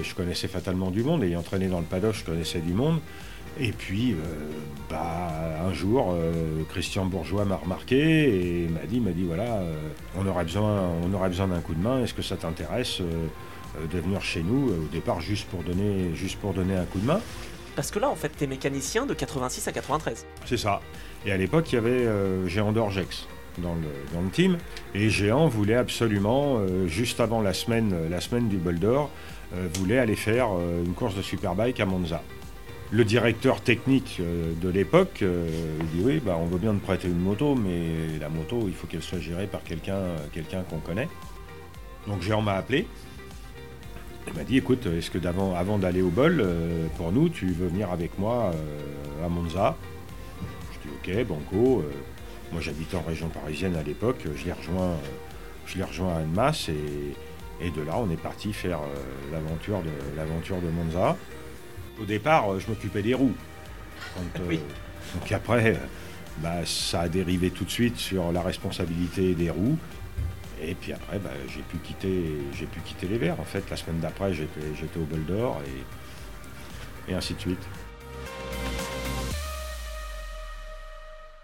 Je connaissais fatalement du monde, ayant entraîné dans le paddock, je connaissais du monde. Et puis, euh, bah, un jour, euh, Christian Bourgeois m'a remarqué et m'a dit, m'a dit voilà, euh, on aurait besoin, on aurait besoin d'un coup de main. Est-ce que ça t'intéresse de venir chez nous au départ juste pour donner, juste pour donner un coup de main? Parce que là, en fait, t'es mécanicien de 86 à 93. C'est ça. Et à l'époque, il y avait Géant d'Orgex dans le, dans le team. Et Géant voulait absolument, juste avant la semaine, la semaine du Bol d'Or, voulait aller faire une course de superbike à Monza le directeur technique euh, de l'époque euh, dit oui, bah, on veut bien te prêter une moto, mais la moto, il faut qu'elle soit gérée par quelqu'un euh, quelqu'un qu'on connaît. Donc Géant m'a appelé. Il m'a dit écoute, est-ce que d'avant, avant d'aller au bol, pour nous, tu veux venir avec moi à Monza? Je dis ok, banco. Moi j'habitais en région parisienne à l'époque, je l'ai rejoint, je l'ai rejoint à Annemasse et, et de là on est parti faire l'aventure de, l'aventure de Monza. Au départ, euh, je m'occupais des roues. Euh, donc après, bah, ça a dérivé tout de suite sur la responsabilité des roues. Et puis après, bah, j'ai pu quitter, j'ai pu quitter les verts. En fait, la semaine d'après, j'étais, au bol d'or et, et ainsi de suite.